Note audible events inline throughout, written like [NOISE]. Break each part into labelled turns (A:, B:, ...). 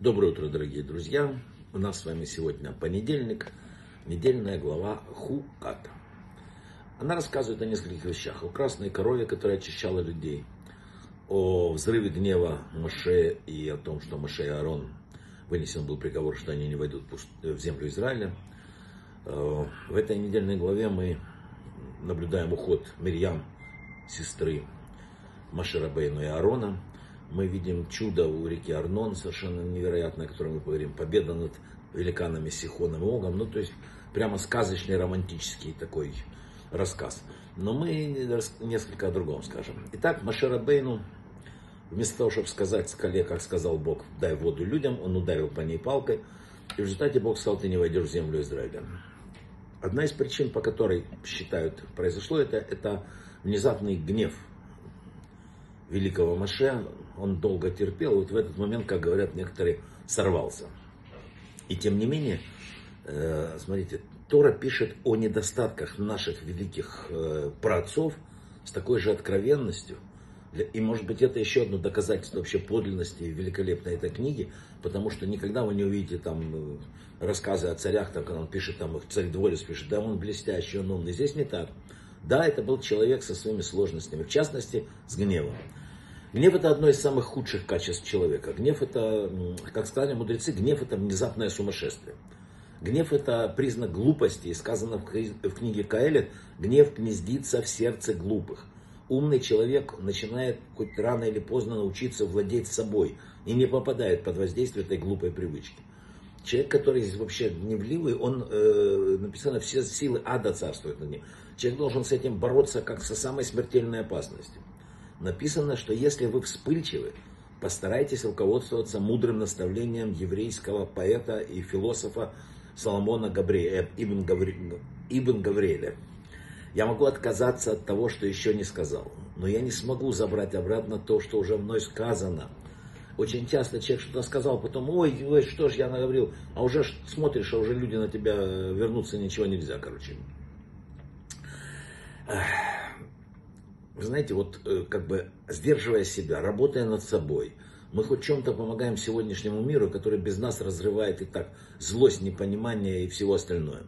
A: Доброе утро, дорогие друзья. У нас с вами сегодня понедельник, недельная глава Хуката. Она рассказывает о нескольких вещах. О красной корове, которая очищала людей. О взрыве гнева Моше и о том, что Моше и Аарон вынесен был приговор, что они не войдут в землю Израиля. Э, в этой недельной главе мы наблюдаем уход Мирьям, сестры Маширабейну и Аарона – мы видим чудо у реки Арнон, совершенно невероятное, о котором мы поговорим. Победа над великанами Сихоном и Огом. Ну, то есть, прямо сказочный, романтический такой рассказ. Но мы несколько о другом скажем. Итак, Машера Бейну, вместо того, чтобы сказать скале, как сказал Бог, дай воду людям, он ударил по ней палкой. И в результате Бог сказал, ты не войдешь в землю Израиля. Одна из причин, по которой считают произошло это, это внезапный гнев великого Маше, он долго терпел, вот в этот момент, как говорят некоторые, сорвался. И тем не менее, э, смотрите, Тора пишет о недостатках наших великих э, праотцов с такой же откровенностью. И может быть это еще одно доказательство вообще подлинности великолепной этой книги, потому что никогда вы не увидите там э, рассказы о царях, когда он пишет, там, царь Дворец пишет, да он блестящий, он умный. Здесь не так. Да, это был человек со своими сложностями, в частности, с гневом. Гнев это одно из самых худших качеств человека. Гнев это, как сказали мудрецы, гнев это внезапное сумасшествие. Гнев это признак глупости. И сказано в книге Каэлет, гнев гнездится в сердце глупых. Умный человек начинает хоть рано или поздно научиться владеть собой и не попадает под воздействие этой глупой привычки. Человек, который вообще гневливый, он, э, написано, все силы ада царствуют над ним. Человек должен с этим бороться как со самой смертельной опасностью написано, что если вы вспыльчивы, постарайтесь руководствоваться мудрым наставлением еврейского поэта и философа Соломона Габриэ, Ибн, Гаври, Ибн Гавриэля. Я могу отказаться от того, что еще не сказал, но я не смогу забрать обратно то, что уже мной сказано. Очень часто человек что-то сказал, потом, ой, ой, что ж я наговорил, а уже смотришь, а уже люди на тебя вернуться ничего нельзя, короче. Вы знаете, вот э, как бы сдерживая себя, работая над собой, мы хоть чем-то помогаем сегодняшнему миру, который без нас разрывает и так злость, непонимание и всего остальное.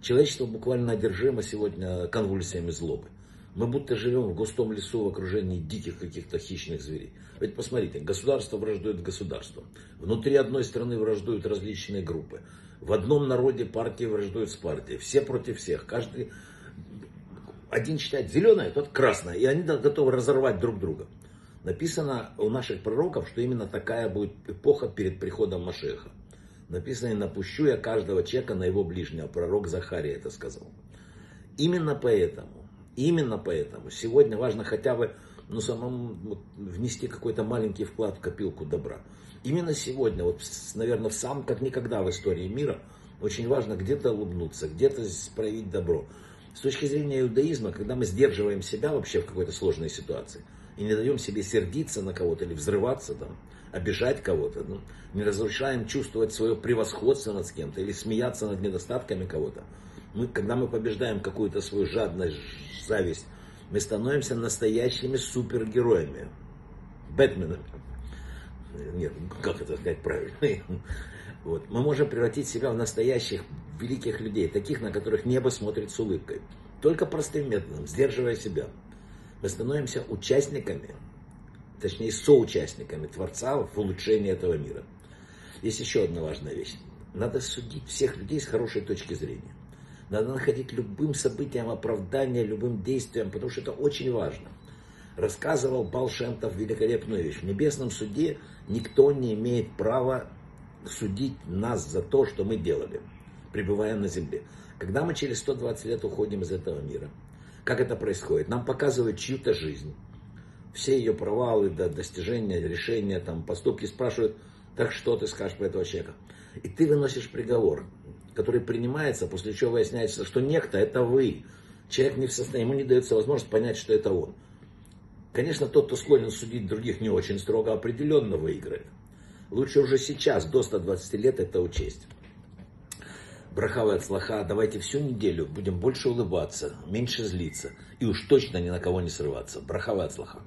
A: Человечество буквально одержимо сегодня конвульсиями злобы. Мы будто живем в густом лесу в окружении диких каких-то хищных зверей. Ведь посмотрите, государство враждует государством. Внутри одной страны враждуют различные группы. В одном народе партии враждуют с партией. Все против всех. Каждый один считает зеленое, тот красное, и они готовы разорвать друг друга. Написано у наших пророков, что именно такая будет эпоха перед приходом Машеха. Написано, и напущу я каждого человека на его ближнего. Пророк Захария это сказал. Именно поэтому, именно поэтому сегодня важно хотя бы ну, самому внести какой-то маленький вклад в копилку добра. Именно сегодня, вот, наверное, в сам, как никогда в истории мира, очень важно где-то улыбнуться, где-то проявить добро. С точки зрения иудаизма, когда мы сдерживаем себя вообще в какой-то сложной ситуации, и не даем себе сердиться на кого-то или взрываться там, обижать кого-то, ну, не разрушаем чувствовать свое превосходство над кем-то или смеяться над недостатками кого-то. Мы, когда мы побеждаем какую-то свою жадность, зависть, мы становимся настоящими супергероями, Бэтменами. Нет, как это сказать правильно? [LAUGHS] Вот. Мы можем превратить себя в настоящих великих людей, таких, на которых небо смотрит с улыбкой. Только простым методом, сдерживая себя. Мы становимся участниками, точнее соучастниками Творца в улучшении этого мира. Есть еще одна важная вещь. Надо судить всех людей с хорошей точки зрения. Надо находить любым событиям оправдание, любым действиям, потому что это очень важно. Рассказывал Балшемтов великолепную вещь. В небесном суде никто не имеет права судить нас за то, что мы делали, пребывая на земле. Когда мы через 120 лет уходим из этого мира, как это происходит? Нам показывают чью-то жизнь, все ее провалы, до достижения, решения, там, поступки спрашивают, так что ты скажешь про этого человека? И ты выносишь приговор, который принимается, после чего выясняется, что некто это вы. Человек не в состоянии, ему не дается возможность понять, что это он. Конечно, тот, кто склонен судить других не очень строго, определенно выиграет. Лучше уже сейчас, до 120 лет, это учесть. Брахава от слаха, давайте всю неделю будем больше улыбаться, меньше злиться и уж точно ни на кого не срываться. Брахава от слаха.